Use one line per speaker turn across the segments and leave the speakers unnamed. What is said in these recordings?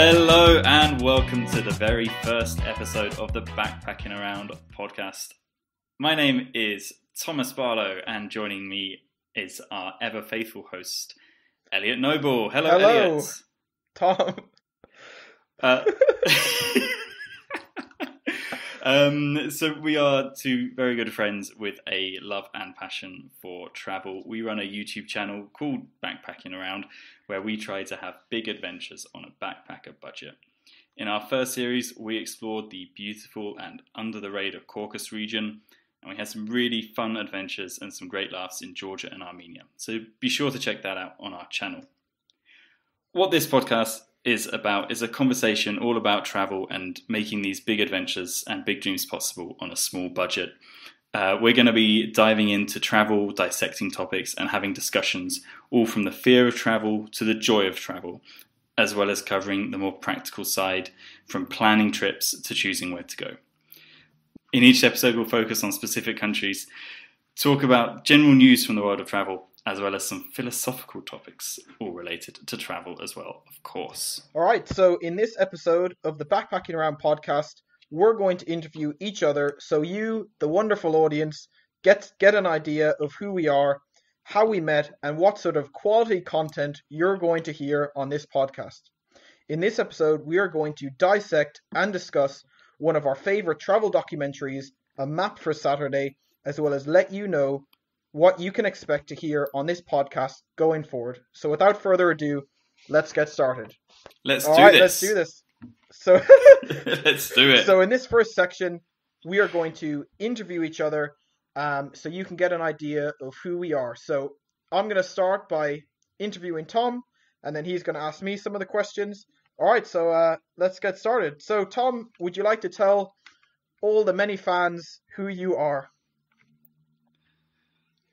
Hello and welcome to the very first episode of the Backpacking Around podcast. My name is Thomas Barlow, and joining me is our ever faithful host, Elliot Noble. Hello,
Hello.
Elliot.
Tom.
Uh, um, so we are two very good friends with a love and passion for travel. We run a YouTube channel called Backpacking Around, where we try to have big adventures on a backpacker budget. In our first series, we explored the beautiful and under the radar Caucasus region, and we had some really fun adventures and some great laughs in Georgia and Armenia. So be sure to check that out on our channel. What this podcast is about is a conversation all about travel and making these big adventures and big dreams possible on a small budget. Uh, we're going to be diving into travel, dissecting topics, and having discussions, all from the fear of travel to the joy of travel, as well as covering the more practical side from planning trips to choosing where to go. In each episode, we'll focus on specific countries, talk about general news from the world of travel, as well as some philosophical topics, all related to travel as well, of course.
All right, so in this episode of the Backpacking Around podcast, we're going to interview each other so you, the wonderful audience, get get an idea of who we are, how we met, and what sort of quality content you're going to hear on this podcast. In this episode, we are going to dissect and discuss one of our favorite travel documentaries, A Map for Saturday, as well as let you know what you can expect to hear on this podcast going forward. So without further ado, let's get started.
Let's
All
do
right,
this.
let's do this. So,
let's do it.
so in this first section, we are going to interview each other, um, so you can get an idea of who we are. So I'm going to start by interviewing Tom, and then he's going to ask me some of the questions. All right, so uh, let's get started. So Tom, would you like to tell all the many fans who you are?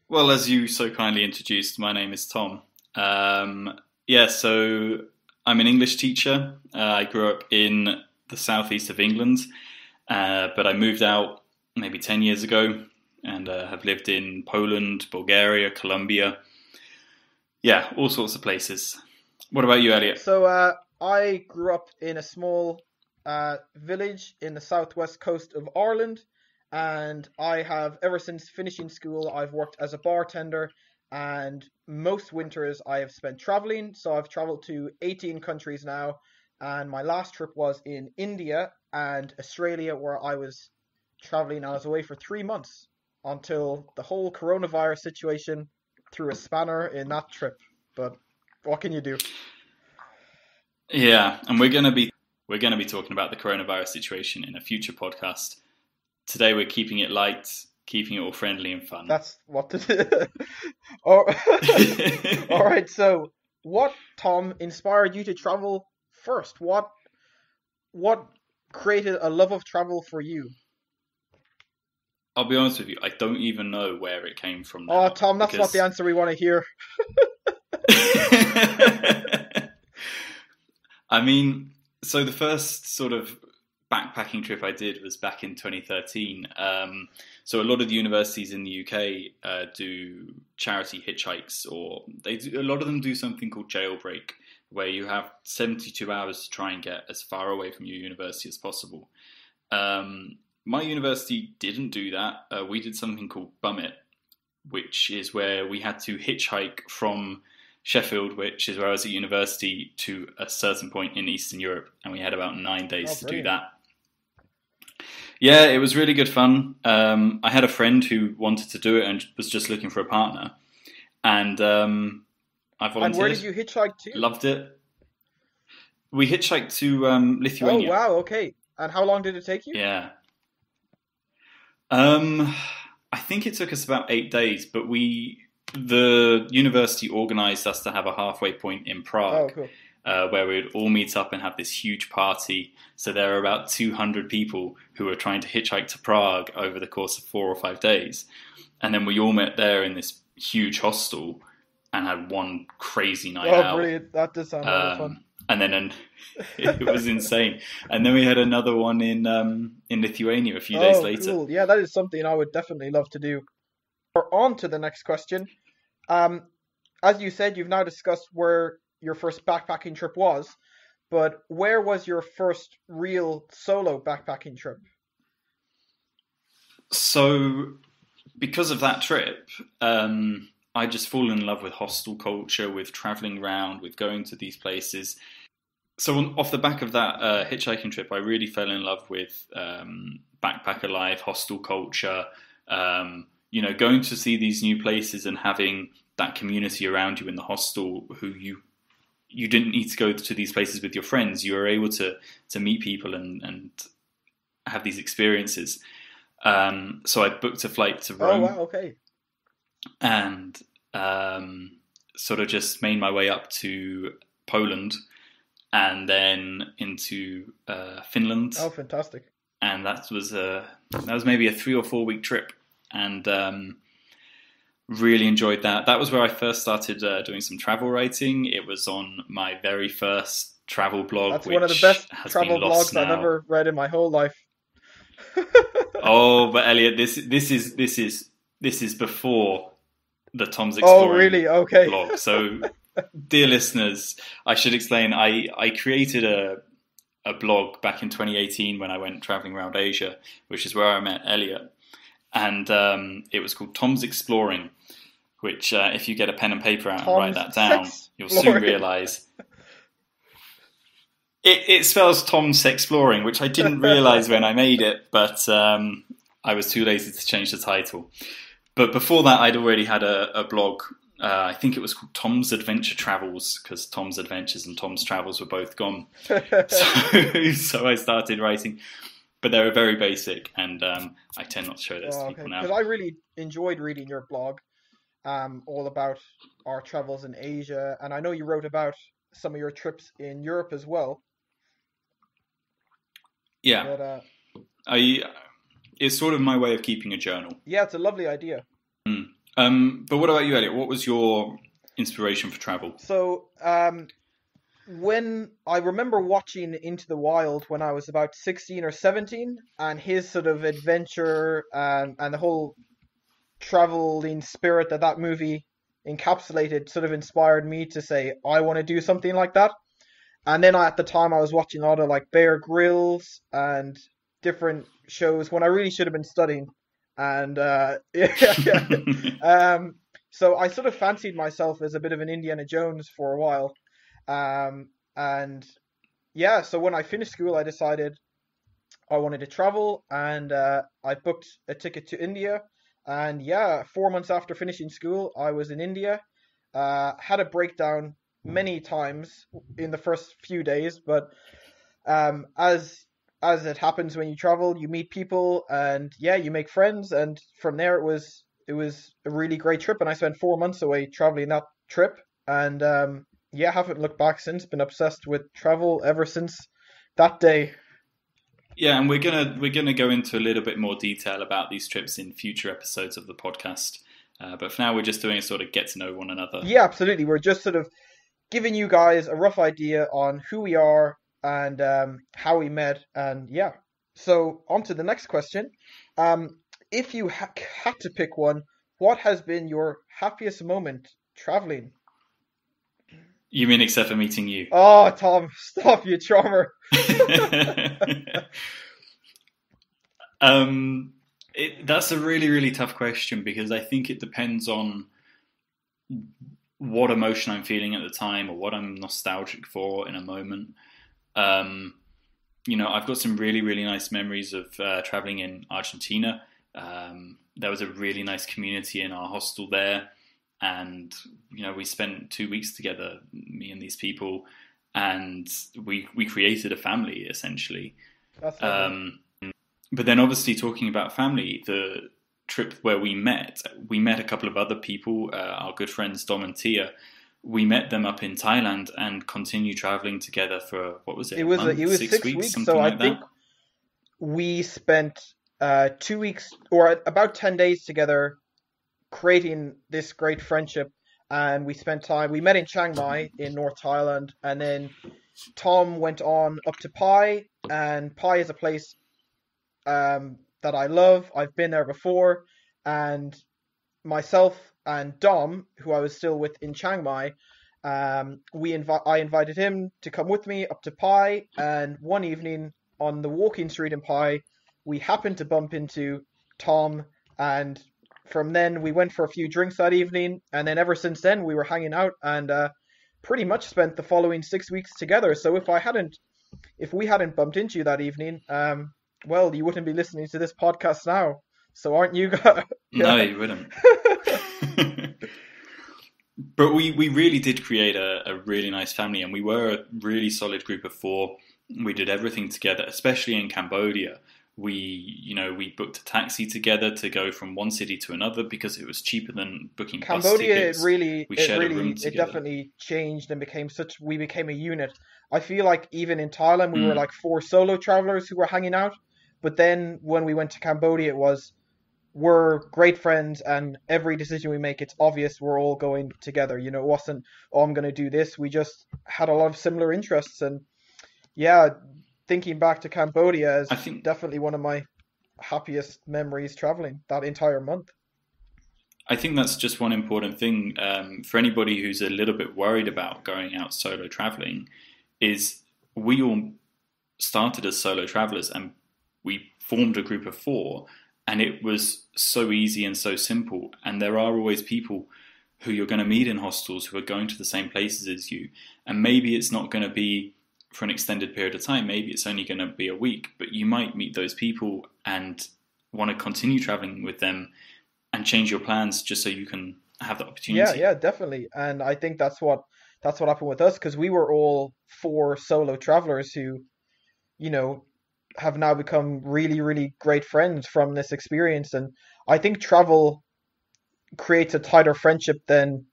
Well, as you so kindly introduced, my name is Tom. Um, yeah, so I'm an English teacher. Uh, I grew up in the southeast of England, uh, but I moved out maybe 10 years ago and uh, have lived in Poland, Bulgaria, Colombia. Yeah, all sorts of places. What about you, Elliot?
So uh, I grew up in a small uh, village in the southwest coast of Ireland, and I have ever since finishing school I've worked as a bartender, and most winters I have spent traveling. So I've traveled to 18 countries now, and my last trip was in India and Australia, where I was traveling. I was away for three months until the whole coronavirus situation threw a spanner in that trip. But what can you do?
Yeah, and we're gonna be we're gonna be talking about the coronavirus situation in a future podcast. Today we're keeping it light, keeping it all friendly and fun.
That's what to do. all, all right. So, what Tom inspired you to travel first? What what created a love of travel for you?
I'll be honest with you, I don't even know where it came from.
Oh, Tom, that's not the answer we want to hear.
I mean, so the first sort of backpacking trip I did was back in 2013. Um, so a lot of the universities in the UK uh, do charity hitchhikes, or they do, a lot of them do something called jailbreak, where you have 72 hours to try and get as far away from your university as possible. Um, my university didn't do that. Uh, we did something called Bummit, which is where we had to hitchhike from Sheffield, which is where I was at university, to a certain point in Eastern Europe, and we had about nine days
Oh,
to do that. Yeah, it was really good fun. Um, I had a friend who wanted to do it and was just looking for a partner, and um, I
And
volunteered.
where did you hitchhike to?
Loved it. We hitchhiked to um, Lithuania.
Oh wow, okay. And how long did it take you?
Yeah. Um, I think it took us about eight days, but we the university organised us to have a halfway point in
Oh,
Prague,
cool.
Uh, where we'd all meet up and have this huge party. So there were about 200 people who were trying to hitchhike to Prague over the course of four or five days, and then we all met there in this huge hostel and had one crazy night
Oh,
out.
brilliant! That does sound a lot fun.
Um, and then an, it was insane. And then we had another one in um, in Lithuania a few days
oh,
later.
cool. Yeah, that is something I would definitely love to do. We're on to the next question. Um, as you said, you've now discussed where your first backpacking trip was. but where was your first real solo backpacking trip?
So, because of that trip, um, I just fall in love with hostel culture, with traveling around, with going to these places. So, on, off the back of that uh, hitchhiking trip, I really fell in love with um, backpacker life, hostel culture. Um, you know, going to see these new places and having that community around you in the hostel who you you didn't need to go to these places with your friends. You were able to to meet people and and have these experiences. Um, so I booked a flight to Rome.
Oh wow, okay.
And um, sort of just made my way up to Poland and then into uh, Finland.
Oh, fantastic!
And that was a that was maybe a three or four week trip, and um, really enjoyed that. That was where I first started uh, doing some travel writing. It was on my very first travel blog.
That's one of the best travel blogs now. I've ever read in my whole life.
oh, but Elliot, this this is this is this is before the Tom's
oh, Exploring. Oh, really? Okay.
Blog. So, dear listeners, I should explain. I I created a a blog back in 2018 when I went traveling around Asia, which is where I met Elliot, and um, it was called Tom's Exploring. Which, uh, if you get a pen and paper out Tom's and write that down, you'll soon realise it, it spells Tom's Exploring, which I didn't realise when I made it, but um, I was too lazy to change the title. But before that, I'd already had a, a blog. Uh, I think it was called Tom's Adventure Travels because Tom's Adventures and Tom's Travels were both gone. so, so I started writing, but they were very basic, and um, I tend not to show those oh, to people okay. now.
Because I really enjoyed reading your blog, um, all about our travels in Asia, and I know you wrote about some of your trips in Europe as well.
Yeah. But, uh, I it's sort of my way of keeping a journal.
Yeah, it's a lovely idea.
Mm. Um, but what about you, Elliot? What was your inspiration for travel?
So, um, when I remember watching Into the Wild when I was about 16 or 17, and his sort of adventure and, and the whole traveling spirit that that movie encapsulated sort of inspired me to say, I want to do something like that. And then I, at the time, I was watching a lot of like Bear Grylls and different shows when I really should have been studying. And uh, yeah, um, so I sort of fancied myself as a bit of an Indiana Jones for a while. Um, and yeah, so when I finished school, I decided I wanted to travel, and uh, I booked a ticket to India. And yeah, four months after finishing school, I was in India. Uh, had a breakdown many times in the first few days, but um, as as it happens when you travel, you meet people, and yeah, you make friends, and from there it was it was a really great trip, and I spent four months away traveling that trip, and um, yeah, haven't looked back since. Been obsessed with travel ever since that day.
Yeah, and we're gonna we're gonna go into a little bit more detail about these trips in future episodes of the podcast. Uh, but for now, we're just doing a sort of get to know one another.
Yeah, absolutely. We're just sort of giving you guys a rough idea on who we are and um, how we met, and yeah. So on to the next question. Um, if you ha- had to pick one, what has been your happiest moment traveling?
You mean except for meeting you?
Oh, Tom, stop, you charmer.
um, it, that's a really, really tough question because I think it depends on what emotion I'm feeling at the time or what I'm nostalgic for in a moment. Um, you know, I've got some really, really nice memories of uh, traveling in Argentina. Um, there was a really nice community in our hostel there. And, you know, we spent two weeks together, me and these people, and we, we created a family essentially. Um, but then, obviously, talking about family, the trip where we met, we met a couple of other people, uh, our good friends Dom and Tia. We met them up in Thailand and continued traveling together for what was it?
It was month, it was six, six weeks, weeks so like I think we spent uh, two weeks or about ten days together, creating this great friendship. And we spent time. We met in Chiang Mai in North Thailand, and then Tom went on up to Pai, and Pai is a place um, that I love. I've been there before, and myself and Dom, who I was still with in Chiang Mai, Um, we invi- I invited him to come with me up to Pai, and one evening on the walking street in Pai, we happened to bump into Tom, and from then we went for a few drinks that evening, and then ever since then we were hanging out and uh, pretty much spent the following six weeks together. So if I hadn't, if we hadn't bumped into you that evening, um, well, you wouldn't be listening to this podcast now. So aren't you guys?
No, you wouldn't. but we, we really did create a, a really nice family, and we were a really solid group of four. We did everything together, especially in Cambodia. We, you know, we booked a taxi together to go from one city to another because it was cheaper than booking bus
Cambodia, it
tickets.
really,
We
it
shared a
really, it definitely changed and became such. We became a unit. I feel like even in Thailand, we were
Mm.
like four solo travelers who were hanging out. But then when we went to Cambodia, it was we're great friends, and every decision we make, it's obvious we're all going together. You know, it wasn't oh I'm going to do this. We just had a lot of similar interests, and yeah, thinking back to Cambodia is
think
definitely one of my happiest memories traveling that entire month.
I think that's just one important thing um, for anybody who's a little bit worried about going out solo traveling. Is we all started as solo travelers and we formed a group of four, and it was so easy and so simple. And there are always people who you're going to meet in hostels who are going to the same places as you, and maybe it's not going to be for an extended period of time. Maybe it's only going to be a week, but you might meet those people and want to continue traveling with them and change your plans just so you can have the opportunity.
Yeah, yeah, definitely. And I think that's what that's what happened with us because we were all four solo travelers who, you know, have now become really, really great friends from this experience. And I think travel creates a tighter friendship than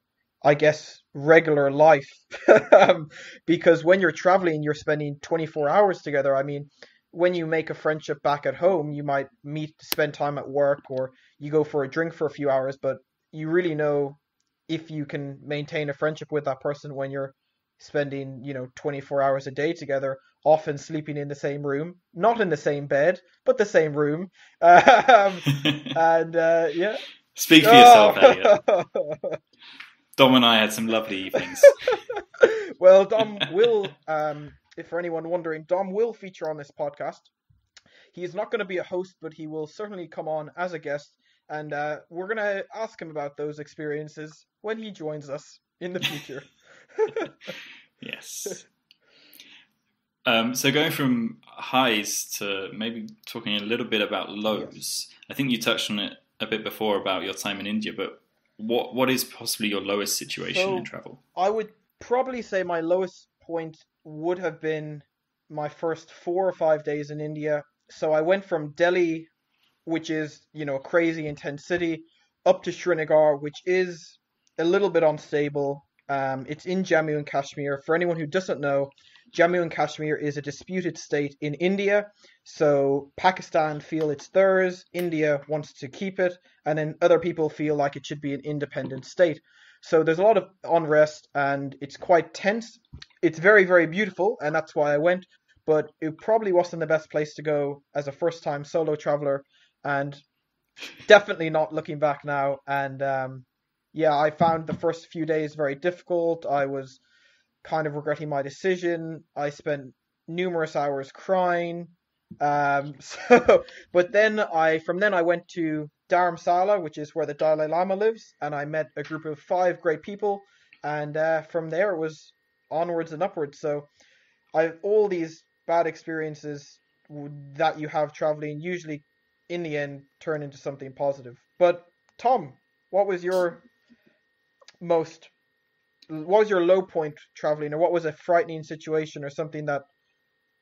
I guess regular life. Um, because when you're traveling, you're spending 24 hours together. I mean, when you make a friendship back at home, you might meet spend time at work or you go for a drink for a few hours, but you really know if you can maintain a friendship with that person when you're spending, you know, 24 hours a day together, often sleeping in the same room, not in the same bed, but the same room. Um, and uh, yeah.
Speak for yourself.
Oh.
Dom and I had some lovely evenings.
well, Dom will, um, if for anyone wondering, Dom will feature on this podcast. He is not going to be a host, but he will certainly come on as a guest, and uh, we're going to ask him about those experiences when he joins us in the future.
Yes. Um, so going from highs to maybe talking a little bit about lows. I think you touched on it a bit before about your time in India, but what what is possibly your lowest situation
So-
in travel?
I would probably say my lowest point would have been my first four or five days in India. So I went from Delhi, which is, you know, a crazy intense city, up to Srinagar, which is a little bit unstable. Um, it's in Jammu and Kashmir. For anyone who doesn't know, Jammu and Kashmir is a disputed state in India. So Pakistan feel it's theirs, India wants to keep it, and then other people feel like it should be an independent state. So there's a lot of unrest and it's quite tense. It's very, very beautiful, and that's why I went. But it probably wasn't the best place to go as a first time solo traveler, and definitely not looking back now. And um, yeah, I found the first few days very difficult. I was kind of regretting my decision. I spent numerous hours crying. Um, so, but then I, from then I went to Dharamsala, which is where the Dalai Lama lives, and I met a group of five great people, and uh, from there it was onwards and upwards. So, I all these bad experiences that you have traveling usually, in the end, turn into something positive. But Tom, what was your most, what was your low point traveling, or what was a frightening situation, or something that,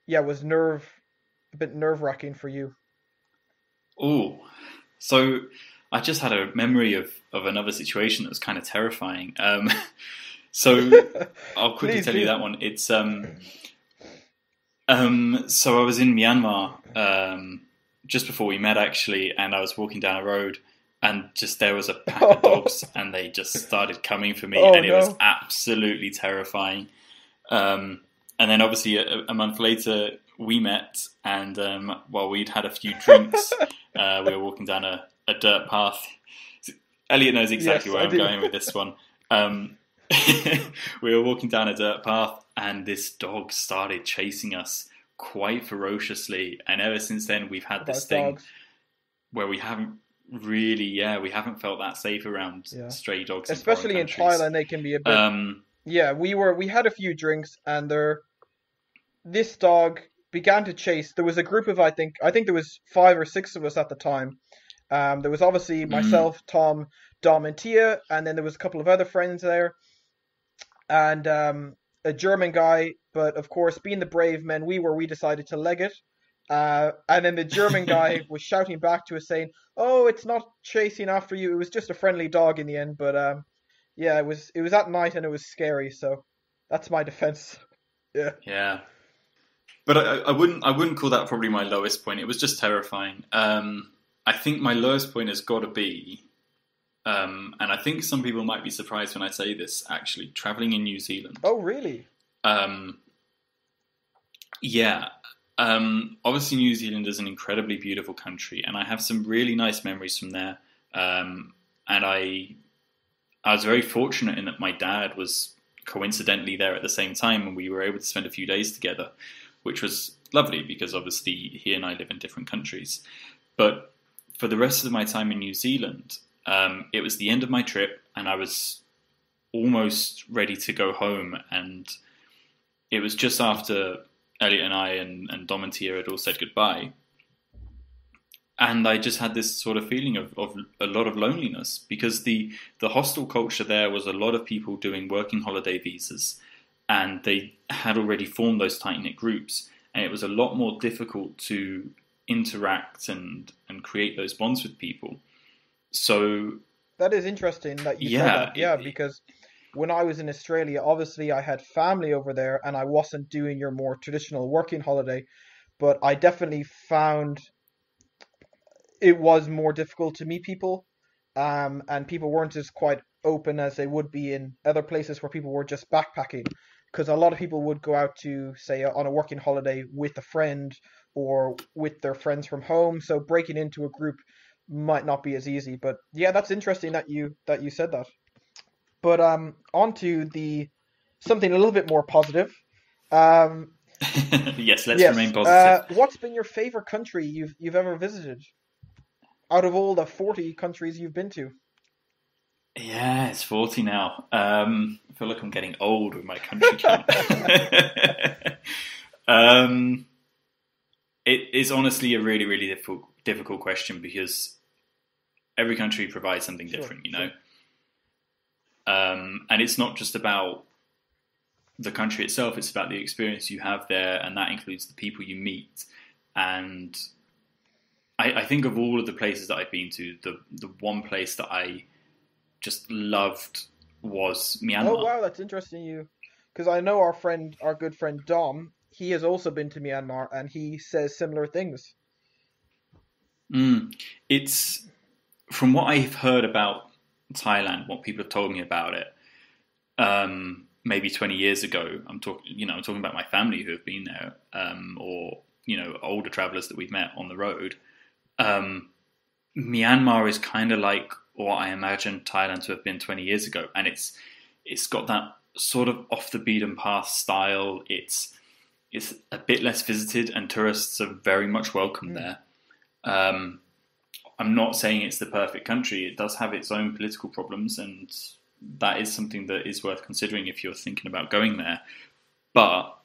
yeah, was nerve, a bit nerve wracking for you?
Oh, so I just had a memory of, of another situation that was kind of terrifying. Um, so I'll quickly
Please
tell you that one. It's um, um, so I was in Myanmar um, just before we met actually, and I was walking down a road, and just there was a pack of dogs, and they just started coming for me,
Oh,
and it was absolutely terrifying. Um, and then obviously a, a month later we met, and um, while we'd had a few drinks, uh, we were walking down a, a dirt path. Elliot knows exactly
Yes,
where
I
I'm
do.
going with this one. Um, we were walking down a dirt path, and this dog started chasing us quite ferociously. And ever since then, we've had this
About
thing
dogs.
where we haven't really, yeah, we haven't felt that safe around
Yeah.
stray dogs,
Especially in
in.
Thailand, they can be a bit.
Um,
Yeah, we were we had a few drinks and there this dog began to chase. There was a group of I think I think there was five or six of us at the time. Um, there was obviously
Mhm.
myself, Tom, Dom, and Tia, and then there was a couple of other friends there, and um, a German guy. But of course, being the brave men we were, we decided to leg it. Uh, and then the German guy was shouting back to us saying, "Oh, it's not chasing after you. It was just a friendly dog in the end." But um, yeah, it was it was at night and it was scary. So that's my defense. Yeah.
Yeah, but I, I wouldn't. I wouldn't call that probably my lowest point. It was just terrifying. Um, I think my lowest point has got to be, um, and I think some people might be surprised when I say this. Actually, traveling in New Zealand.
Oh, really?
Um, yeah. Um, obviously, New Zealand is an incredibly beautiful country, and I have some really nice memories from there. Um, and I, I was very fortunate in that my dad was coincidentally there at the same time, and we were able to spend a few days together, which was lovely because obviously he and I live in different countries. But for the rest of my time in New Zealand, um, it was the end of my trip, and I was almost ready to go home, and it was just after Elliot and I and, and Dom and Tia had all said goodbye. And I just had this sort of feeling of, of a lot of loneliness because the, the hostel culture there was a lot of people doing working holiday visas and they had already formed those tight knit groups. And it was a lot more difficult to interact and, and create those bonds with people. So,
That is interesting that you said
Yeah,
that. Yeah,
it-
because when I was in Australia, obviously I had family over there and I wasn't doing your more traditional working holiday, but I definitely found it was more difficult to meet people. Um, and people weren't as quite open as they would be in other places where people were just backpacking. Because a lot of people would go out to, say, on a working holiday with a friend or with their friends from home. So breaking into a group might not be as easy. But yeah, that's interesting that you that you said that. But um, on to the something a little bit more positive. Um,
yes, let's
yes,
remain
uh,
positive.
what's been your favorite country you've you've ever visited? Out of all the forty countries you've been to.
Yeah, it's 40 now. Um, I feel like I'm getting old with my country count. um, it is honestly a really, really difficult, difficult question because every country provides something
Sure,
different, you know? Um, and it's not just about the country itself, it's about the experience you have there, and that includes the people you meet. And I, I think of all of the places that I've been to, the, the one place that I just loved was Myanmar.
Oh wow, that's interesting. You, because I know our friend, our good friend Dom, he has also been to Myanmar, and he says similar things.
Mm. It's from what I've heard about Thailand, what people have told me about it. Um, maybe 20 years ago, I'm talking, you know, I'm talking about my family who have been there, um, or you know, older travelers that we've met on the road. Um, Myanmar is kind of like what I imagine Thailand to have been 20 years ago, and it's it's got that sort of off the beaten path style. It's it's a bit less visited, and tourists are very much welcome
Mm.
there. Um, I'm not saying it's the perfect country. It does have its own political problems, and that is something that is worth considering if you're thinking about going there. But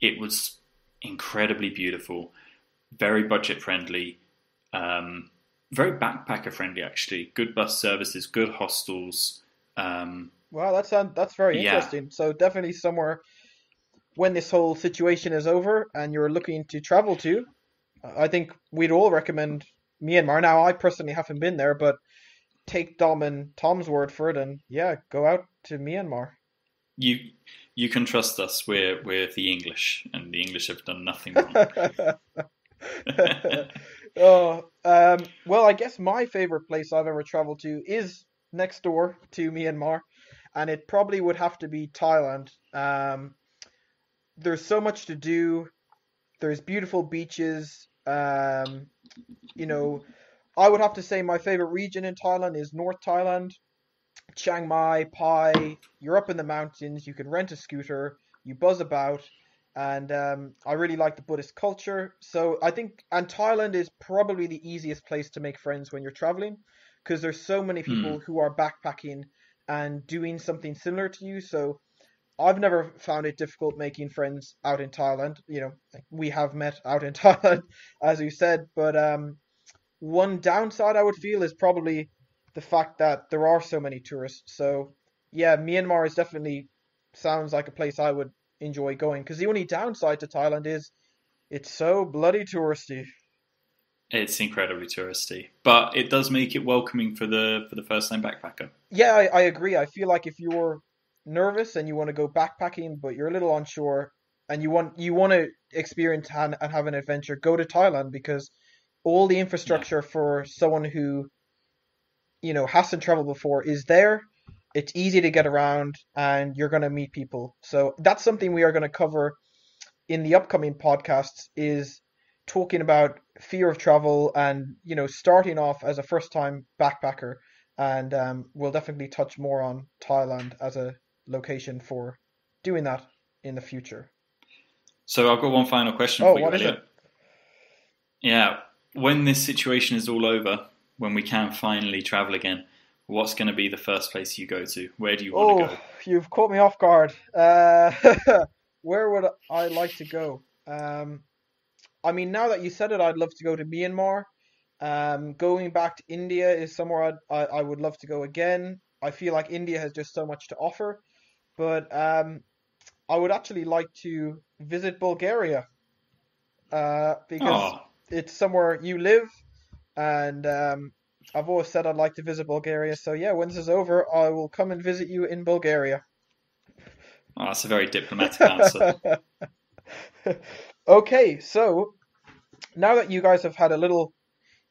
it was incredibly beautiful, very budget friendly, um, very backpacker friendly actually. Good bus services, good hostels. Um,
Wow, that sound that's very
Yeah.
interesting. So definitely somewhere when this whole situation is over and you're looking to travel to, I think we'd all recommend Myanmar. Now, I personally haven't been there, but take Dom and Tom's word for it, and yeah, go out to Myanmar.
you you can trust us. We're we're the English, and the English have done nothing wrong.
oh, um, well, I guess my favorite place I've ever traveled to is next door to Myanmar, and it probably would have to be Thailand. Um, there's so much to do. There's beautiful beaches. Um, you know, I would have to say my favorite region in Thailand is North Thailand. Chiang Mai, Pai. You're up in the mountains. You can rent a scooter. You buzz about, and um, I really like the Buddhist culture. So I think, and Thailand is probably the easiest place to make friends when you're traveling, because there's so many people who are backpacking and doing something similar to you. So I've never found it difficult making friends out in Thailand. You know, we have met out in Thailand, as you said, but um, one downside I would feel is probably the fact that there are so many tourists. So yeah, Myanmar is definitely sounds like a place I would enjoy going because the only downside to Thailand is it's so bloody touristy.
It's incredibly touristy, but it does make it welcoming for the for the first time backpacker.
Yeah, I, I agree. I feel like if you're nervous and you want to go backpacking, but you're a little unsure and you want you want to experience and, and have an adventure, go to Thailand because all the infrastructure yeah. for someone who you know hasn't traveled before is there. It's easy to get around and you're going to meet people. So that's something we are going to cover in the upcoming podcasts is talking about fear of travel and you know starting off as a first time backpacker and um, we'll definitely touch more on Thailand as a location for doing that in the future.
So I've got one final question
oh,
for you,
what
Elliot.
Is it?
Yeah, when this situation is all over, when we can finally travel again, what's going to be the first place you go to? Where do you want
oh,
to go?
you've caught me off guard. Uh, where would I like to go? Um, I mean, now that you said it, I'd love to go to Myanmar. Um, going back to India is somewhere I'd, I, I would love to go again. I feel like India has just so much to offer, but um, I would actually like to visit Bulgaria uh, because
Oh,
it's somewhere you live, and um, I've always said I'd like to visit Bulgaria. So yeah, when this is over, I will come and visit you in Bulgaria.
oh, that's a very diplomatic answer.
okay, so now that you guys have had a little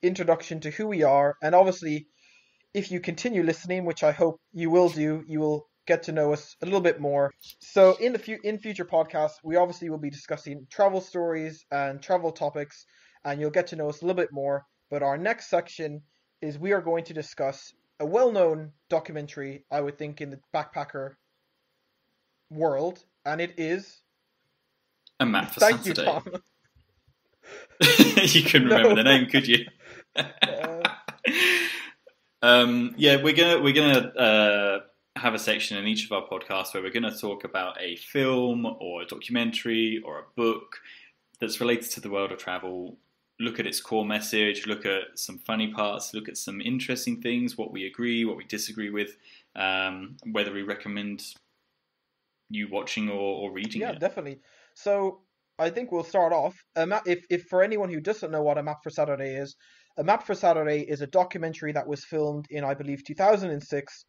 introduction to who we are, and obviously, if you continue listening, which I hope you will do, you will get to know us a little bit more. So in the fu- in future podcasts, we obviously will be discussing travel stories and travel topics, and you'll get to know us a little bit more. But our next section is we are going to discuss a well-known documentary, I would think, in the backpacker world, and it is.
A map for
Thank you,
Saturday.
Tom.
you couldn't remember
No.
the name, could you?
Uh,
um, yeah, we're gonna we're gonna uh, have a section in each of our podcasts where we're gonna talk about a film or a documentary or a book that's related to the world of travel. Look at its core message. Look at some funny parts. Look at some interesting things. What we agree, what we disagree with. Um, whether we recommend you watching or, or reading
Yeah,
it.
definitely. So I think we'll start off. A map, if, if for anyone who doesn't know what a map for Saturday is, a map for Saturday is a documentary that was filmed in, I believe, 2006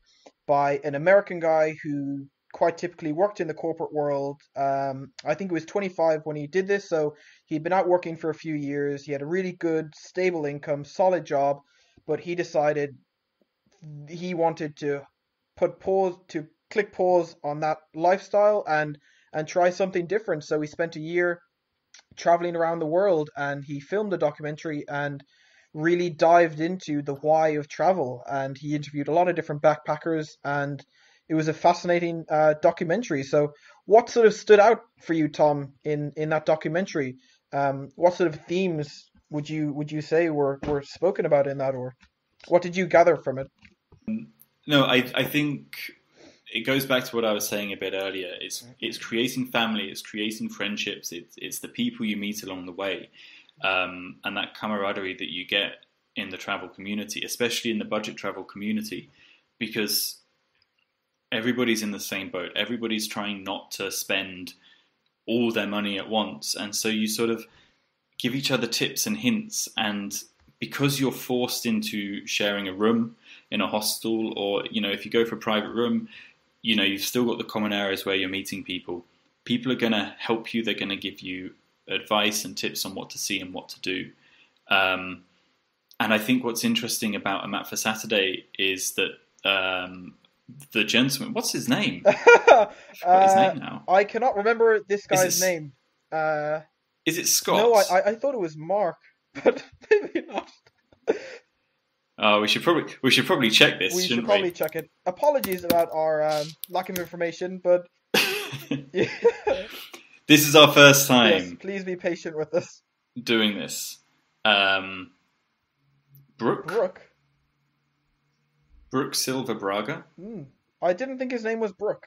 by an American guy who quite typically worked in the corporate world. Um, I think he was 25 when he did this, so he'd been out working for a few years. He had a really good, stable income, solid job, but he decided he wanted to put pause to click pause on that lifestyle and and try something different. So he spent a year traveling around the world and he filmed a documentary and really dived into the why of travel. And he interviewed a lot of different backpackers and it was a fascinating uh, documentary. So, what sort of stood out for you, Tom, in, in that documentary? Um, what sort of themes would you would you say were, were spoken about in that, or what did you gather from it?
No, I, I think it goes back to what I was saying a bit earlier. It's it's creating family, it's creating friendships, it's it's the people you meet along the way, um, and that camaraderie that you get in the travel community, especially in the budget travel community, because everybody's in the same boat. Everybody's trying not to spend all their money at once, and so you sort of give each other tips and hints, and because you're forced into sharing a room in a hostel or you know if you go for a private room you know you've still got the common areas where you're meeting people people are going to help you they're going to give you advice and tips on what to see and what to do um, and i think what's interesting about a map for saturday is that um, the gentleman what's his name I forgot his
Uh,
name now
I cannot remember this guy's
it
name. Uh,
is it scott
no, I, I thought it was Mark, but maybe not.
Oh, we should probably we should probably check this,
we should probably check it. Apologies about our um, lack of information, but
we? this is our first time.
yes, please be patient with us.
doing this. Um, Brook
Brook.
Brooke Silva Braga.
Hmm. I didn't think his name was Brook.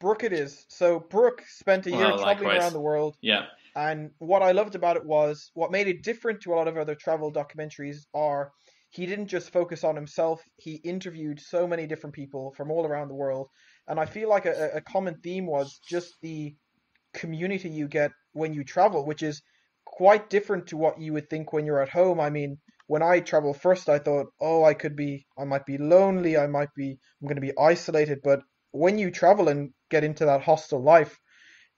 Brook it is. So Brook spent a year
Well,
traveling
likewise.
around the world,
Yeah,
and what I loved about it was what made it different to a lot of other travel documentaries are he didn't just focus on himself. He interviewed so many different people from all around the world, and I feel like a, a common theme was just the community you get when you travel, which is quite different to what you would think when you're at home. I mean, when I travel first, I thought, oh, I could be, I might be lonely, I might be, I'm going to be isolated. But when you travel and get into that hostel life,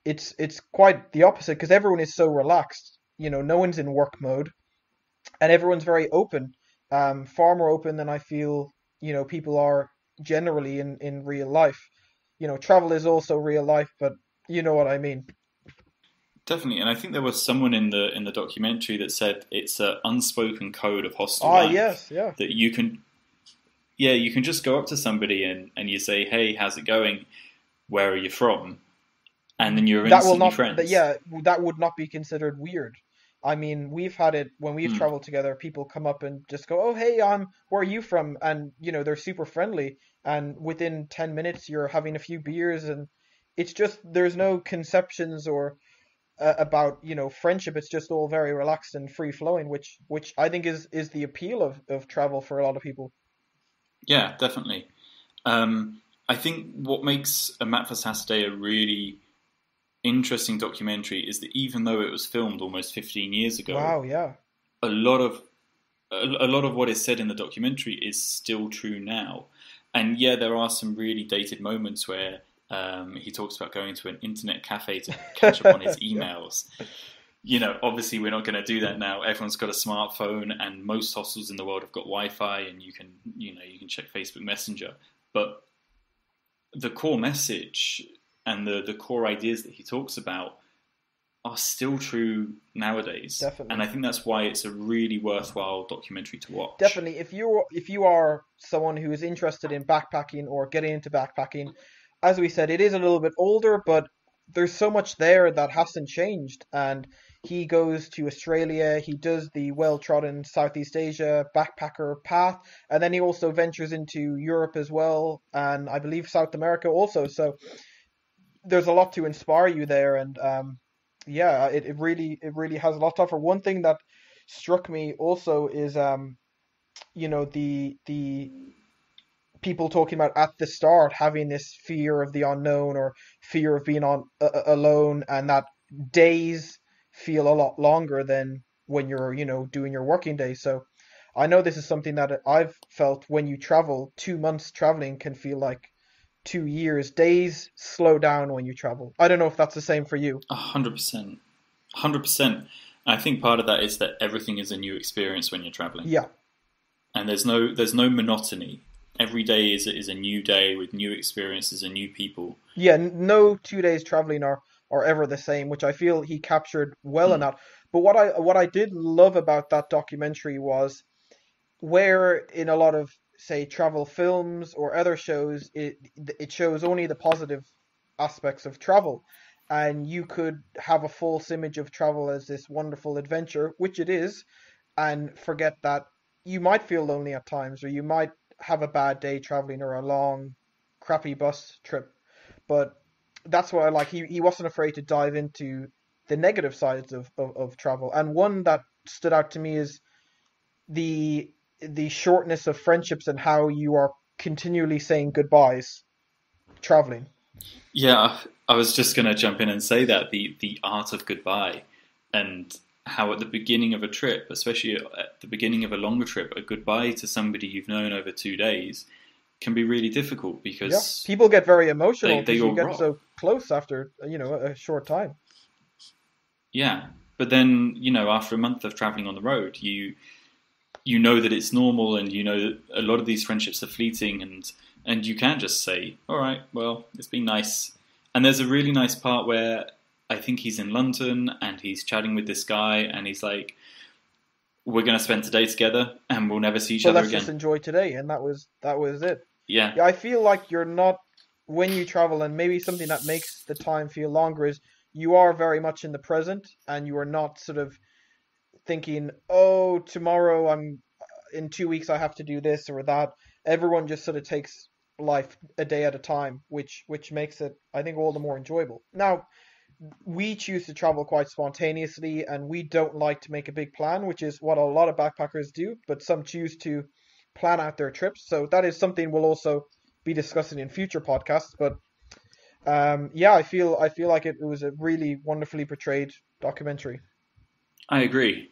it's it's quite the opposite because everyone is so relaxed. You know, no one's in work mode, and everyone's very open, um, far more open than I feel. You know, people are generally in in real life. You know, travel is also real life, but you know what I mean.
definitely. And I think there was someone in the in the documentary that said it's an unspoken code of hostel
Ah,
life
yes, yeah.
that you can. Yeah, you can just go up to somebody and, and you say, "Hey, how's it going? Where are you from?" And then you're
that will
instantly
not
friends.
that- yeah that would not be considered weird i mean we've had it when we've
Hmm.
traveled together people come up and just go oh hey i'm where are you from and you know they're super friendly and within 10 minutes you're having a few beers and it's just there's no conceptions or uh, about you know friendship it's just all very relaxed and free flowing which which i think is is the appeal of of travel for a lot of people
Yeah, definitely. Um, I think what makes a Map for Saturday a really interesting documentary is that even though it was filmed almost 15 years ago,
wow yeah
a lot of a, a lot of what is said in the documentary is still true now. And yeah, there are some really dated moments where um, he talks about going to an internet cafe to catch up on his
Yeah.
emails. You know, obviously we're not going to do that now. Everyone's got a smartphone, and most hostels in the world have got Wi-Fi, and you can, you know, you can check Facebook Messenger. But the core message and the the core ideas that he talks about are still true nowadays.
Definitely.
And I think that's why it's a really worthwhile documentary to watch.
Definitely, if you if you are someone who is interested in backpacking or getting into backpacking, as we said, it is a little bit older, but there's so much there that hasn't changed. And he goes to Australia, he does the well-trodden Southeast Asia backpacker path, and then he also ventures into Europe as well, and I believe South America also. So there's a lot to inspire you there, and um, yeah, it, it really it really has a lot to offer. One thing that struck me also is um you know the the people talking about at the start having this fear of the unknown or fear of being on uh, alone and that days feel a lot longer than when you're you know doing your working day so i know this is something that i've felt when you travel 2 months traveling can feel like 2 years days slow down when you travel i don't know if that's the same for you
A hundred percent, hundred percent. I think part of that is that everything is a new experience when you're traveling,
yeah
and there's no there's no monotony. Every day is is a new day with new experiences and new people.
Yeah, no two days traveling are are ever the same, which I feel he captured well in
Mm.
that. But what I what I did love about that documentary was where in a lot of say travel films or other shows it it shows only the positive aspects of travel and you could have a false image of travel as this wonderful adventure which it is and forget that you might feel lonely at times or you might have a bad day traveling or a long crappy bus trip but that's what I like. He he wasn't afraid to dive into the negative sides of, of, of travel. And one that stood out to me is the the shortness of friendships and how you are continually saying goodbyes traveling.
Yeah, I was just going to jump in and say that the the art of goodbye, and how at the beginning of a trip, especially at the beginning of a longer trip, a goodbye to somebody you've known over two days can be really difficult
Yeah,
because
people get very emotional
they- they
because you get so close after you know a short time.
Yeah, but then you know, after a month of traveling on the road, you you know that it's normal, and you know that a lot of these friendships are fleeting, and and you can just say, "All right, well, it's been nice." And there's a really nice part where I think he's in London and he's chatting with this guy, and he's like, we're going to spend today together, and we'll never see each
so
other
let's
again.
just enjoy today, and that was that was it.
Yeah,
Yeah, I feel like you're not when you travel, and maybe something that makes the time feel longer is you are very much in the present, and you are not sort of thinking, "Oh, tomorrow I'm in two weeks I have to do this or that." Everyone just sort of takes life a day at a time, which which makes it, I think, all the more enjoyable. Now, we choose to travel quite spontaneously, and we don't like to make a big plan, which is what a lot of backpackers do. But some choose to plan out their trips, so that is something we'll also be discussing in future podcasts. But um, yeah, I feel I feel like it, it was a really wonderfully portrayed documentary.
I agree.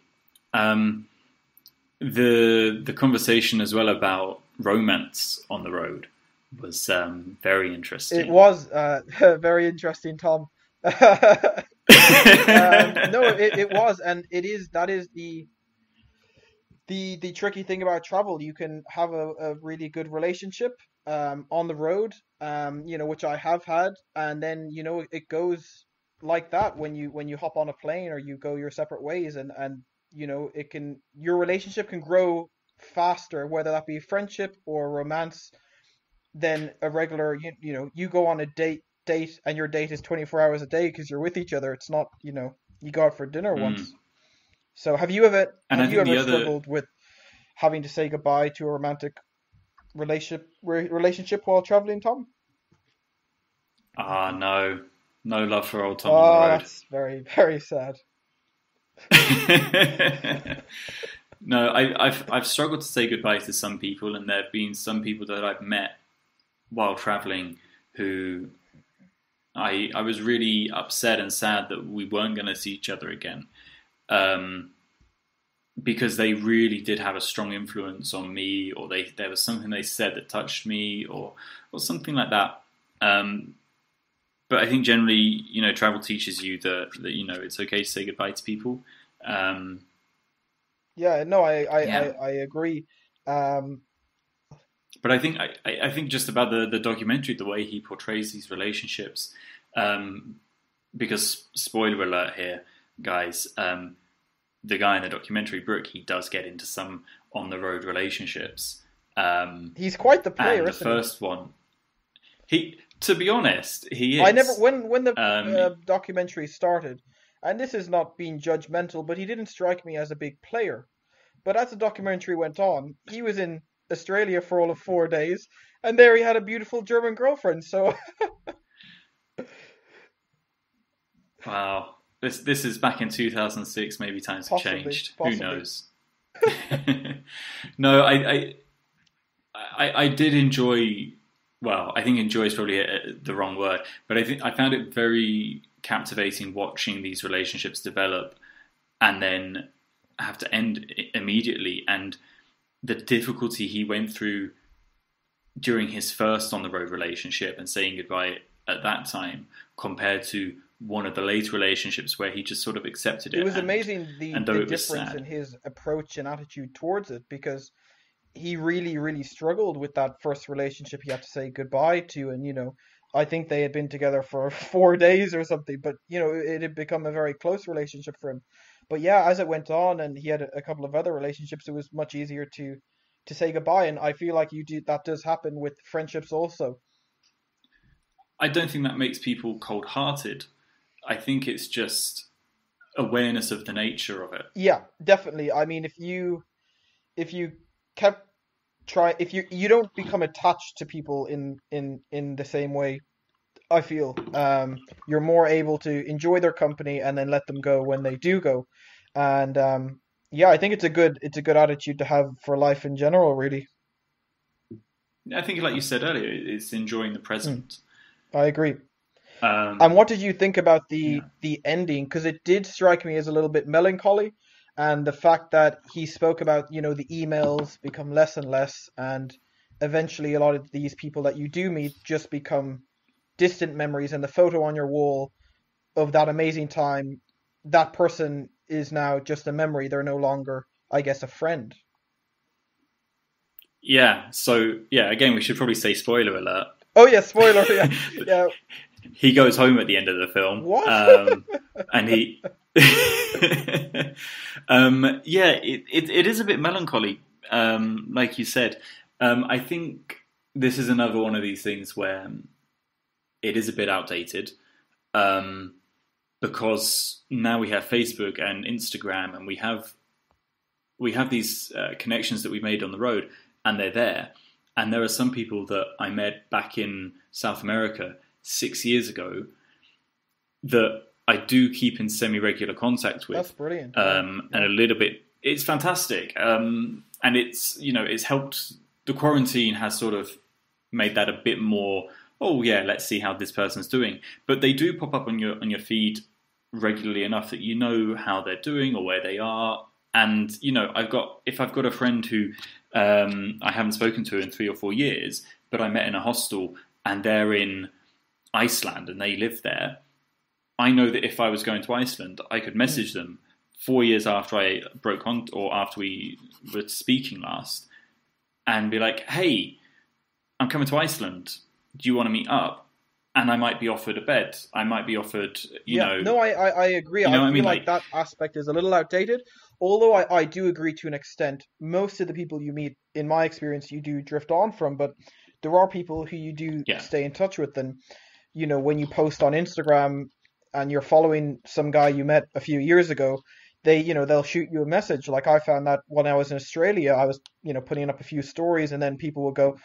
Um, the the conversation as well about romance on the road was um, very interesting.
It was uh, very interesting, Tom. um, no, it, it was, and it is. That is the the the tricky thing about travel. You can have a, a really good relationship um, on the road, um, you know, which I have had, and then you know it goes like that when you when you hop on a plane or you go your separate ways, and and you know it can your relationship can grow faster, whether that be friendship or romance, than a regular. You, you know, you go on a date date and your date is 24 hours a day because you're with each other. It's not, you know, you go out for dinner
Mm.
once. So have you ever
And
have you ever
the other-
struggled with having to say goodbye to a romantic relationship re- relationship while traveling, Tom?
Ah, no, no love for old Tom
oh,
on the
that's very very sad.
no, I, I've I've struggled to say goodbye to some people, and there have been some people that I've met while traveling who I I was really upset and sad that we weren't going to see each other again, um, because they really did have a strong influence on me, or they there was something they said that touched me, or or something like that. Um, but I think generally, you know, travel teaches you that that you know it's okay to say goodbye to people. Um,
Yeah, no, I I,
Yeah.
I, I agree. Um,
but I think I, I I think just about the the documentary, the way he portrays these relationships, um, because spoiler alert here, guys, um, the guy in the documentary, Brook, he does get into some on the road relationships. Um,
he's quite the player,
and the
isn't
first one, he to be honest, he is.
I never when when the
Um,
uh, documentary started, and this is not being judgmental, but he didn't strike me as a big player. But as the documentary went on, he was in Australia for all of four days, and there he had a beautiful German girlfriend. So
Wow. This this is back in 2006. Maybe times have changed.
possibly.
Who knows? no, I, I I I did enjoy. Well, I think enjoy is probably a, the wrong word, but I think I found it very captivating watching these relationships develop and then have to end immediately, and the difficulty he went through during his first on the road relationship and saying goodbye at that time compared to one of the later relationships where he just sort of accepted it.
it was
and-
amazing the, the difference
sad.
in his approach and attitude towards it because he really really struggled with that first relationship he had to say goodbye to and you know i think they had been together for four days or something but you know it had become a very close relationship for him but yeah as it went on and he had a, couple of other relationships it was much easier to to say goodbye and i feel like you do that does happen with friendships also
I don't think that makes people cold hearted. I think it's just awareness of the nature of it.
Yeah, definitely. I mean, if you if you kept try if you you don't become attached to people in in in the same way, I feel um you're more able to enjoy their company and then let them go when they do go. And um yeah, I think it's a good it's a good attitude to have for life in general, really.
I think, like you said earlier, it's enjoying the present.
I agree.
Um,
And what did you think about the
Yeah.
the ending? Because it did strike me as a little bit melancholy, and the fact that he spoke about you know the emails become less and less, and eventually a lot of these people that you do meet just become distant memories, and the photo on your wall of that amazing time, that person is now just a memory. They're no longer, I guess, a friend.
yeah. So yeah, again, we should probably say spoiler alert.
Oh yeah, spoiler. Yeah, yeah.
he goes home at the end of the film.
What?
Um, and he um, yeah, it, it, it is a bit melancholy, um, like you said. Um, I think this is another one of these things where it is a bit outdated um, because now we have Facebook and Instagram, and we have we have these uh, connections that we made on the road, and they're there. And there are some people that I met back in South America six years ago that I do keep in semi-regular contact with.
That's brilliant.
Um, and a little bit, it's fantastic. Um, and it's you know it's helped. The quarantine has sort of made that a bit more. Oh yeah, let's see how this person's doing. But they do pop up on your on your feed regularly enough that you know how they're doing or where they are. And you know, I've got if I've got a friend who um, I haven't spoken to in three or four years, but I met in a hostel and they're in Iceland and they live there I know that if I was going to Iceland, I could message hmm. them four years after I broke on or after we were speaking last and be like, hey, I'm coming to Iceland. Do you want to meet up? And I might be offered a bed. I might be offered, you
yeah,
know.
No, I, I, I agree.
You know
I
what I
feel
mean?
like,
Like-
that aspect is a little outdated. Although I, I do agree to an extent, most of the people you meet, in my experience, you do drift on from, but there are people who you do
Yeah.
stay in touch with. And, you know, when you post on Instagram and you're following some guy you met a few years ago, they, you know, they'll shoot you a message. Like I found that when I was in Australia, I was, you know, putting up a few stories and then people will go,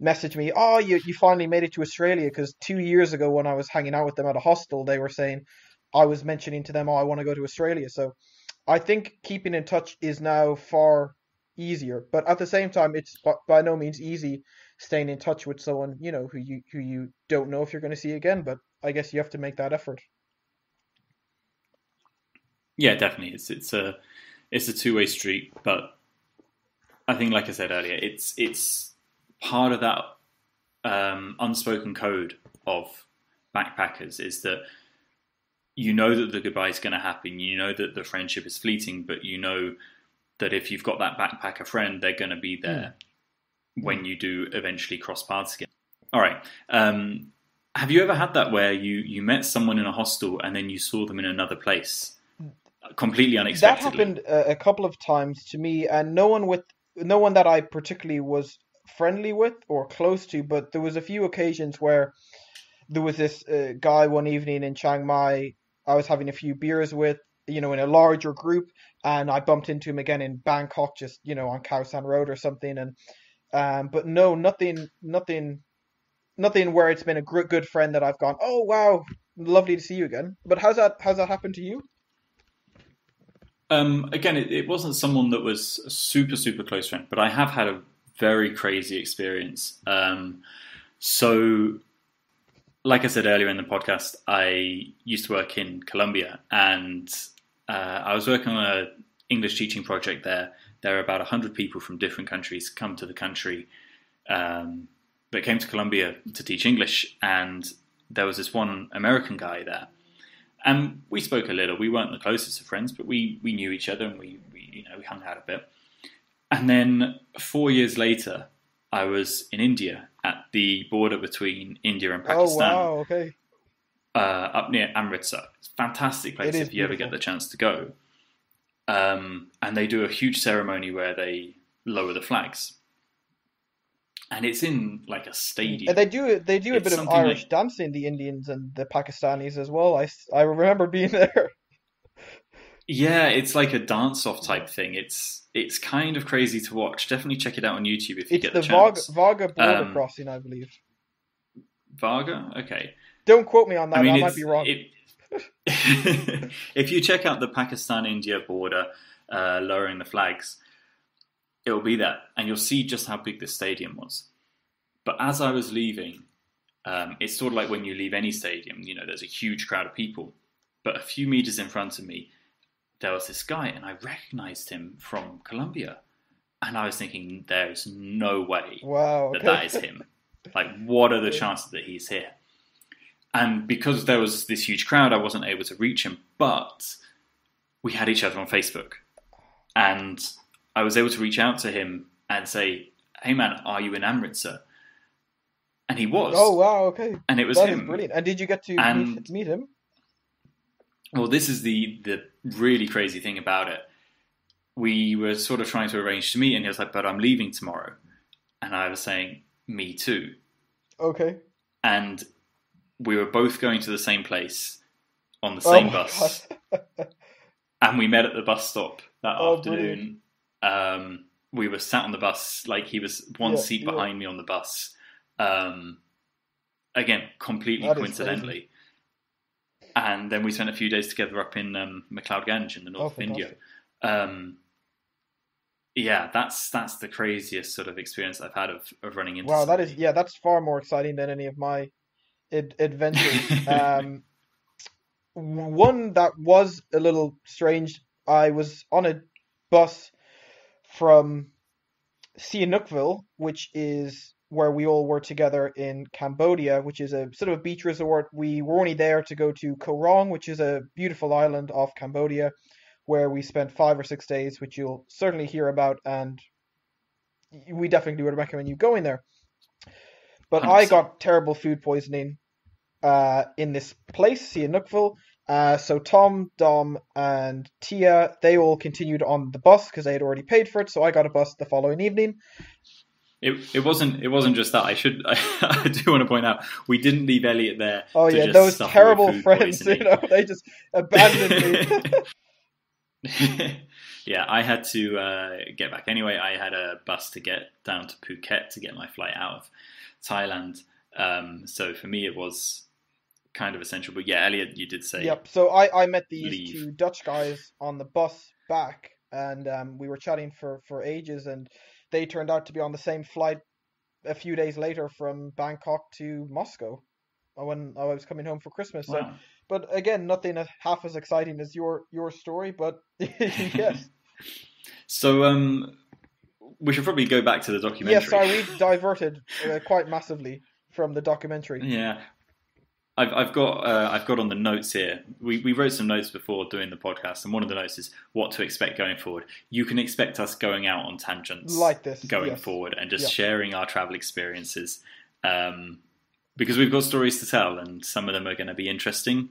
message me, oh, you, you finally made it to Australia. Because two years ago, when I was hanging out with them at a hostel, they were saying, I was mentioning to them, oh, I want to go to Australia. So I think keeping in touch is now far easier. But at the same time, it's by, no means easy staying in touch with someone, you know, who you who you don't know if you're going to see again. But I guess you have to make that effort.
Yeah, definitely. It's it's a it's a two way street, but I think, like I said earlier, it's it's part of that um, unspoken code of backpackers is that you know that the goodbye is going to happen. You know that the friendship is fleeting, but you know that if you've got that backpacker friend, they're going to be there when you do eventually cross paths again. All right. Um, have you ever had that where you you met someone in a hostel and then you saw them in another place? Completely
That
unexpectedly.
happened a, a couple of times to me, and no one with no one that I particularly was friendly with or close to. But there was a few occasions where there was this uh, guy one evening in Chiang Mai. I was having a few beers with, you know, in a larger group, and I bumped into him again in Bangkok, just you know, on Khao San Road or something. And um, but no, nothing, nothing, nothing where it's been a good friend that I've gone, oh wow, lovely to see you again. But how's that? How's that happened to you?
Um, again, it, it wasn't someone that was super, super close friend, but I have had a very crazy experience. Um, so, like I said earlier in the podcast, I used to work in Colombia and uh, I was working on an English teaching project there. There are about 100 people from different countries come to the country um, that came to Colombia to teach English, and there was this one American guy there and we spoke a little. We weren't the closest of friends, but we we knew each other and we, we you know we hung out a bit. And then four years later, I was in India at the border between India and Pakistan.
Oh wow, okay.
uh, up near Amritsar. It's a fantastic place if you ever get the chance to go. Um, and they do a huge ceremony where they lower the flags, and it's in like a stadium.
And they do they do a
It's
bit of Irish
like-
dancing, the Indians and the Pakistanis as well. I I remember being there.
Yeah, it's like a dance-off type thing. It's it's kind of crazy to watch. Definitely check it out on YouTube if you
It's
get
the
the
Wagah,
chance.
Wagah border
Um,
crossing, I believe.
Wagah, okay.
Don't quote me on that.
I
I, might be wrong.
it- if you check out the Pakistan-India border, uh, lowering the flags, it'll be there, and you'll see just how big the stadium was. But as I was leaving, um, it's sort of like when you leave any stadium. You know, there's a huge crowd of people, but a few meters in front of me, there was this guy, and I recognized him from Colombia, and I was thinking, there's no way
wow.
that that is him. Like, what are the chances that he's here? And because there was this huge crowd, I wasn't able to reach him, but we had each other on Facebook. And I was able to reach out to him and say, Hey man, are you in Amritsar? And he was.
Oh wow. Okay.
and it was
That
him.
brilliant. And did you get to meet,
And-
meet him?
Well, this is the, the really crazy thing about it, we were sort of trying to arrange to meet, and he was like, "But I'm leaving tomorrow," and I was saying, "Me too."
Okay.
And we were both going to the same place on the
Oh
same
my
bus, and we met at the bus stop that
Oh,
afternoon. Um, we were sat on the bus, like he was one
Yeah,
seat
yeah.
behind me on the bus. Um, again, completely
That
coincidentally. And then we spent a few days together up in um, McLeod Ganj in the north
Oh,
of India. Um, yeah, that's that's the craziest sort of experience I've had of, of running into.
Wow, that is yeah, that's far more exciting than any of my ad- adventures. um, one that was a little strange. I was on a bus from Sihanoukville, which is where we all were together in Cambodia, which is a sort of a beach resort. We were only there to go to Koh Rong, which is a beautiful island off Cambodia, where we spent five or six days, which you'll certainly hear about, and we definitely would recommend you going there. But I got terrible food poisoning uh, in this place, Sihanoukville. Uh, so Tom, Dom, and Tia, they all continued on the bus because they had already paid for it. So I got a bus the following evening.
It, it wasn't it wasn't just that. I should I, do want to point out we didn't leave Elliot there.
Oh yeah, those terrible friends, you know, they just abandoned me.
yeah, I had to uh, get back anyway. I had a bus to get down to Phuket to get my flight out of Thailand. Um, so for me, it was kind of essential. But yeah, Elliot, you did say
Yep. So I, I met these
Leave.
two Dutch guys on the bus back, and um, we were chatting for, for ages, and they turned out to be on the same flight a few days later from Bangkok to Moscow uh, when I was coming home for Christmas. So, but again, nothing half as exciting as your your story, but yes,
So um, we should probably go back to the documentary.
yes. Sorry, we diverted uh, quite massively from the documentary.
Yeah, I've I've got uh, I've got on the notes here. We we wrote some notes before doing the podcast, and one of the notes is what to expect going forward. You can expect us going out on tangents
Like this,
going
yes.
forward and just
Yeah.
sharing our travel experiences, um, because we've got stories to tell, and some of them are going to be interesting.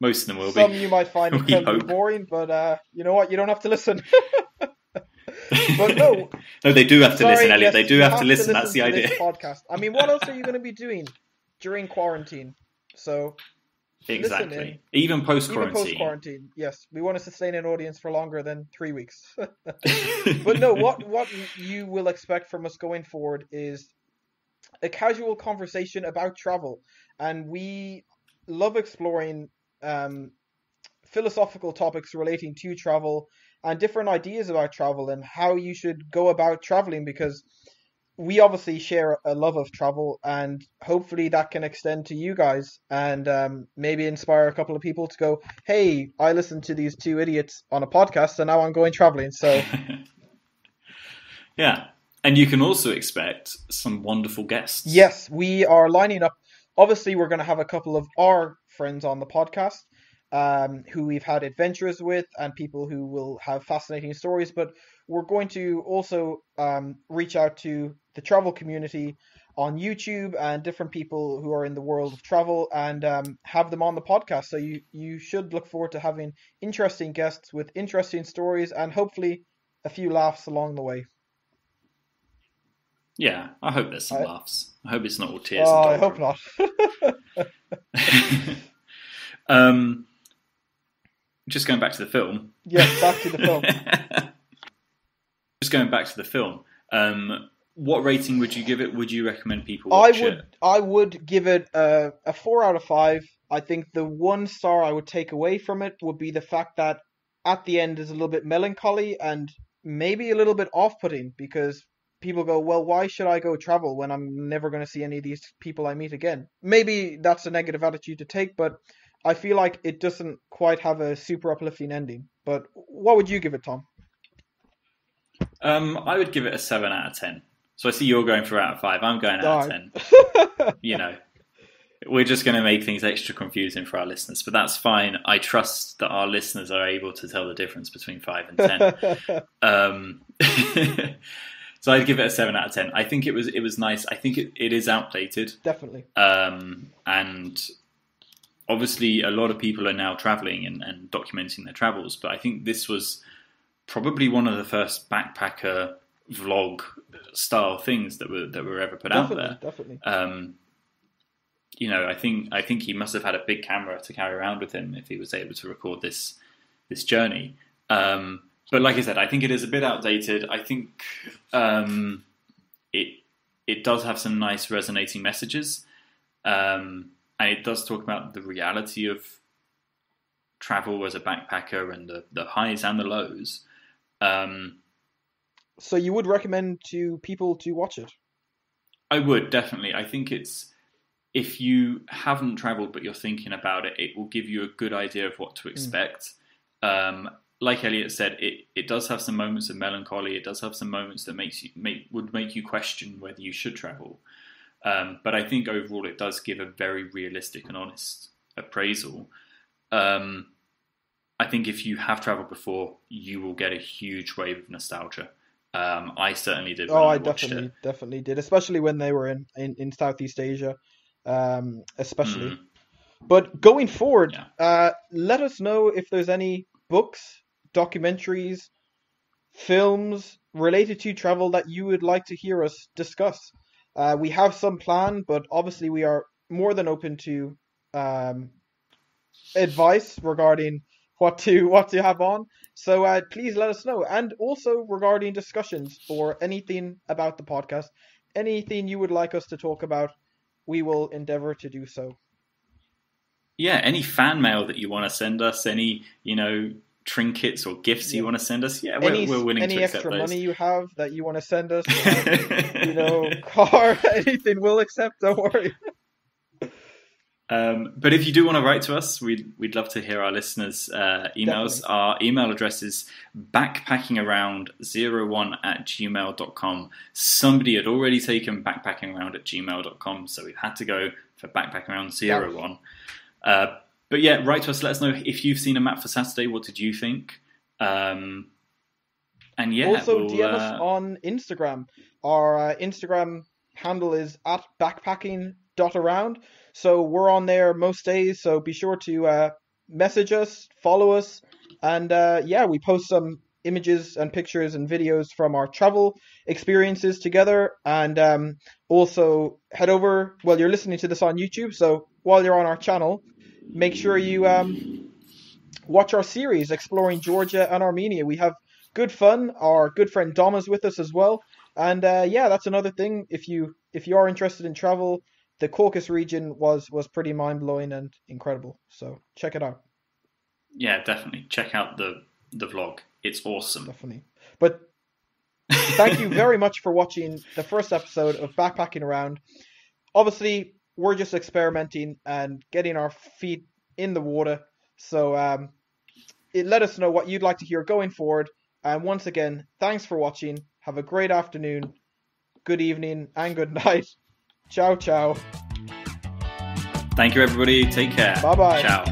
Most of them will
Some
be.
Some you might find incredibly boring, but uh, you know what? You don't have to listen. but no,
no, they do have to
Sorry,
listen, Elliot.
yes,
they do
you
have, to listen. That's the idea.
This podcast. I mean, what else are you going to be doing during quarantine? So
exactly. Even post
even post
quarantine.
quarantine, yes, we want to sustain an audience for longer than three weeks. but no, what what you will expect from us going forward is a casual conversation about travel, and we love exploring um, philosophical topics relating to travel and different ideas about travel and how you should go about traveling because we obviously share a love of travel and hopefully that can extend to you guys and um, maybe inspire a couple of people to go hey i listened to these two idiots on a podcast and now i'm going traveling so
yeah, and you can also expect some wonderful guests.
Yes, we are lining up. Obviously, we're going to have a couple of our friends on the podcast um, who we've had adventures with and people who will have fascinating stories. But we're going to also um, reach out to the travel community on YouTube and different people who are in the world of travel and um, have them on the podcast. So you, you should look forward to having interesting guests with interesting stories and hopefully a few laughs along the way.
Yeah, I hope there's some
I-
laughs. I hope it's not all tears.
Oh, I hope not.
not. um, just going back to the film.
Yeah, back to the film.
just going back to the film. Um, what rating would you give it? Would you recommend people
I
watch
would
it?
I would give it a, a four out of five. I think the one star I would take away from it would be the fact that at the end is a little bit melancholy and maybe a little bit off putting because people go, Well, why should I go travel when I'm never gonna see any of these people I meet again? Maybe that's a negative attitude to take, but I feel like it doesn't quite have a super uplifting ending. But what would you give it, Tom?
Um, I would give it a seven out of ten. So I see you're going for out of five. I'm going out of ten. You know, we're just going to make things extra confusing for our listeners, but that's fine. I trust that our listeners are able to tell the difference between five and ten. Um, so I'd give it a seven out of ten. I think it was it was nice. I think it, it is outdated,
Definitely.
um, and obviously a lot of people are now traveling and, and documenting their travels, but I think this was probably one of the first backpacker vlog style things that were that were ever put
definitely,
out there.
Definitely.
Um, you know, I think I think he must have had a big camera to carry around with him if he was able to record this this journey. Um, but like I said, I think it is a bit outdated. I think um, it it does have some nice resonating messages, um, and it does talk about the reality of travel as a backpacker and the, the highs and the lows. Um,
So you would recommend to people to watch it?
I would definitely. I think it's if you haven't traveled but you're thinking about it, it will give you a good idea of what to expect. Um, like Elliot said, it, it does have some moments of melancholy. It does have some moments that makes you make would make you question whether you should travel. Um, but I think overall it does give a very realistic and honest appraisal. Um, I think if you have traveled before, you will get a huge wave of nostalgia. Um, I certainly did.
Oh,
I,
I definitely,
it.
definitely did, especially when they were in, in, in Southeast Asia, um, especially.
Mm.
But going forward,
Yeah.
uh, let us know if there's any books, documentaries, films related to travel that you would like to hear us discuss. Uh, we have some plan, but obviously we are more than open to um, advice regarding what to what to have on. So uh, please let us know, and also regarding discussions or anything about the podcast, anything you would like us to talk about, we will endeavor to do so.
yeah, any fan mail that you want to send us, any you know trinkets or gifts
Yeah.
you want to send us, yeah, we're,
any
we're willing
any
to accept
extra
those.
money you have that you want to send us, you know, car, anything we'll accept. Don't worry.
Um, but if you do want to write to us, we'd we'd love to hear our listeners' uh, emails.
Definitely.
Our email address is backpackingaround01 at gmail.com. Somebody had already taken backpackingaround at gmail.com, so we've had to go for backpackingaround01. Uh, but yeah, write to us. Let us know if you've seen a map for Saturday. What did you think? Um, and yeah,
also,
we'll,
DM
uh,
us on Instagram. Our uh, Instagram handle is at backpacking.around. So we're on there most days. So be sure to uh, message us, follow us, and uh, yeah, we post some images and pictures and videos from our travel experiences together. And um, also head over. Well, you're listening to this on YouTube, so while you're on our channel, make sure you um, watch our series exploring Georgia and Armenia. We have good fun. Our good friend Dom is with us as well. And uh, yeah, that's another thing. If you if you are interested in travel, the Caucasus region was was pretty mind blowing and incredible. So check it out,
yeah, definitely check out the the vlog. It's awesome.
definitely. But thank you very much for watching the first episode of Backpacking Around. Obviously, we're just experimenting and getting our feet in the water. So um, it, let us know what you'd like to hear going forward. And once again, thanks for watching. Have a great afternoon, good evening, and good night. Ciao, ciao.
Thank you, everybody. Take care.
Bye-bye.
Ciao.